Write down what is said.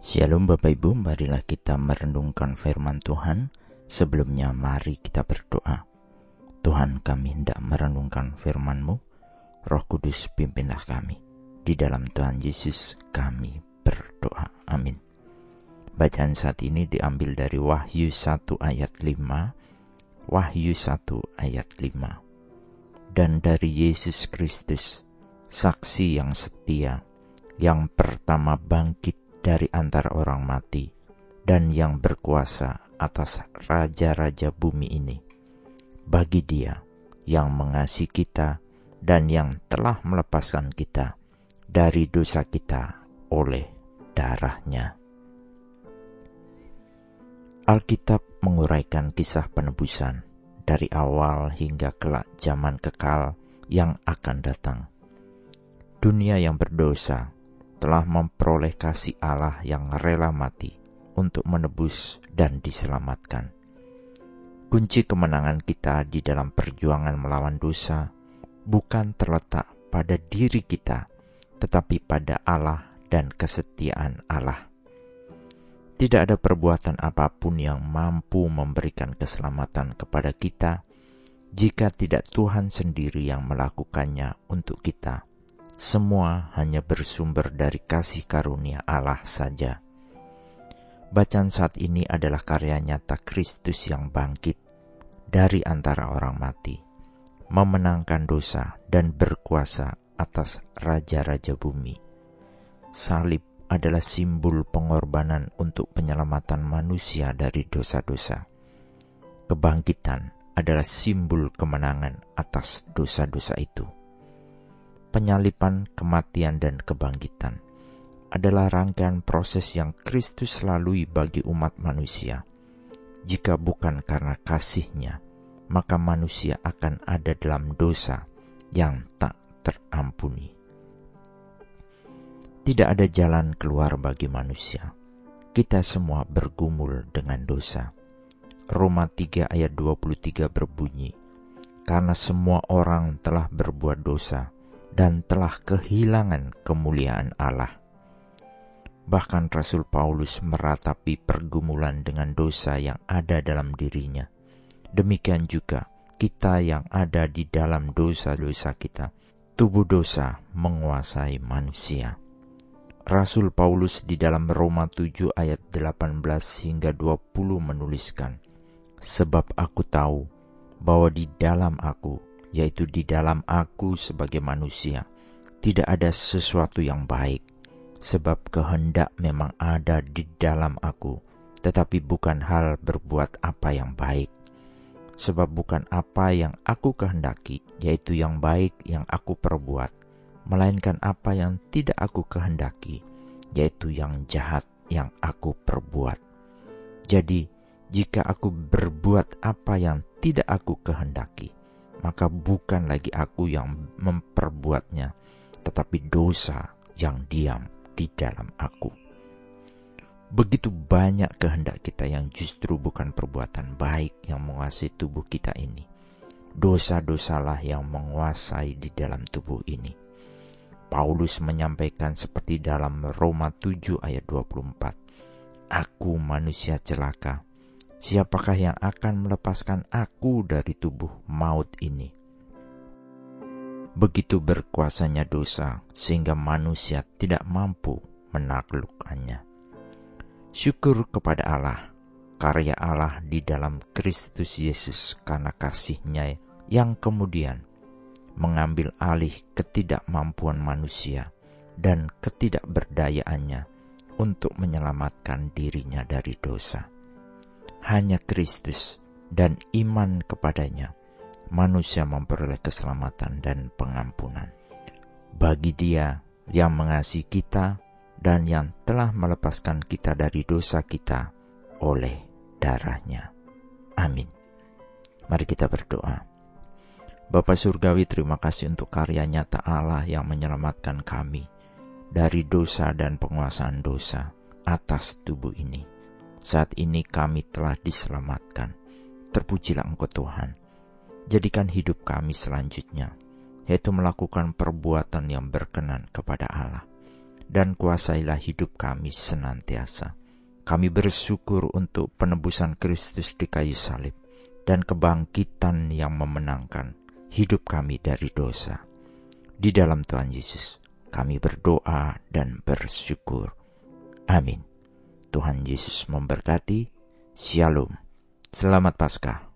Shalom Bapak Ibu, marilah kita merenungkan firman Tuhan. Sebelumnya mari kita berdoa. Tuhan kami hendak merenungkan firman-Mu. Roh Kudus pimpinlah kami. Di dalam Tuhan Yesus kami berdoa. Amin. Bacaan saat ini diambil dari Wahyu 1 ayat 5. Wahyu 1 ayat 5. Dan dari Yesus Kristus, saksi yang setia, yang pertama bangkit dari antara orang mati, dan yang berkuasa atas raja-raja bumi ini. Bagi dia yang mengasihi kita dan yang telah melepaskan kita dari dosa kita oleh darahnya. Alkitab menguraikan kisah penebusan dari awal hingga kelak zaman kekal yang akan datang dunia yang berdosa telah memperoleh kasih Allah yang rela mati untuk menebus dan diselamatkan. Kunci kemenangan kita di dalam perjuangan melawan dosa bukan terletak pada diri kita, tetapi pada Allah dan kesetiaan Allah. Tidak ada perbuatan apa pun yang mampu memberikan keselamatan kepada kita jika tidak Tuhan sendiri yang melakukannya untuk kita semua hanya bersumber dari kasih karunia Allah saja. Bacaan saat ini adalah karya nyata Kristus yang bangkit dari antara orang mati, memenangkan dosa dan berkuasa atas raja-raja bumi. Salib adalah simbol pengorbanan untuk penyelamatan manusia dari dosa-dosa. Kebangkitan adalah simbol kemenangan atas dosa-dosa itu penyalipan, kematian, dan kebangkitan adalah rangkaian proses yang Kristus lalui bagi umat manusia. Jika bukan karena kasihnya, maka manusia akan ada dalam dosa yang tak terampuni. Tidak ada jalan keluar bagi manusia. Kita semua bergumul dengan dosa. Roma 3 ayat 23 berbunyi, Karena semua orang telah berbuat dosa, dan telah kehilangan kemuliaan Allah. Bahkan Rasul Paulus meratapi pergumulan dengan dosa yang ada dalam dirinya. Demikian juga kita yang ada di dalam dosa-dosa kita. Tubuh dosa menguasai manusia. Rasul Paulus di dalam Roma 7 ayat 18 hingga 20 menuliskan, Sebab aku tahu bahwa di dalam aku, yaitu di dalam aku sebagai manusia, tidak ada sesuatu yang baik, sebab kehendak memang ada di dalam aku, tetapi bukan hal berbuat apa yang baik. Sebab bukan apa yang aku kehendaki, yaitu yang baik yang aku perbuat, melainkan apa yang tidak aku kehendaki, yaitu yang jahat yang aku perbuat. Jadi, jika aku berbuat apa yang tidak aku kehendaki, maka bukan lagi aku yang memperbuatnya, tetapi dosa yang diam di dalam aku. Begitu banyak kehendak kita yang justru bukan perbuatan baik yang menguasai tubuh kita ini. Dosa-dosalah yang menguasai di dalam tubuh ini. Paulus menyampaikan seperti dalam Roma 7 ayat 24. Aku manusia celaka, Siapakah yang akan melepaskan aku dari tubuh maut ini? Begitu berkuasanya dosa, sehingga manusia tidak mampu menaklukkannya. Syukur kepada Allah, karya Allah di dalam Kristus Yesus karena kasihnya yang kemudian mengambil alih ketidakmampuan manusia dan ketidakberdayaannya untuk menyelamatkan dirinya dari dosa hanya Kristus dan iman kepadanya, manusia memperoleh keselamatan dan pengampunan. Bagi Dia yang mengasihi kita dan yang telah melepaskan kita dari dosa kita oleh darahnya. Amin. Mari kita berdoa. Bapa Surgawi terima kasih untuk karya nyata Allah yang menyelamatkan kami dari dosa dan penguasaan dosa atas tubuh ini. Saat ini kami telah diselamatkan. Terpujilah Engkau Tuhan. Jadikan hidup kami selanjutnya, yaitu melakukan perbuatan yang berkenan kepada Allah. dan kuasailah hidup kami senantiasa. Kami bersyukur untuk penebusan Kristus di kayu salib dan kebangkitan yang memenangkan hidup kami dari dosa. Di dalam Tuhan Yesus, kami berdoa dan bersyukur. Amin. Tuhan Yesus memberkati. Shalom. Selamat Paskah.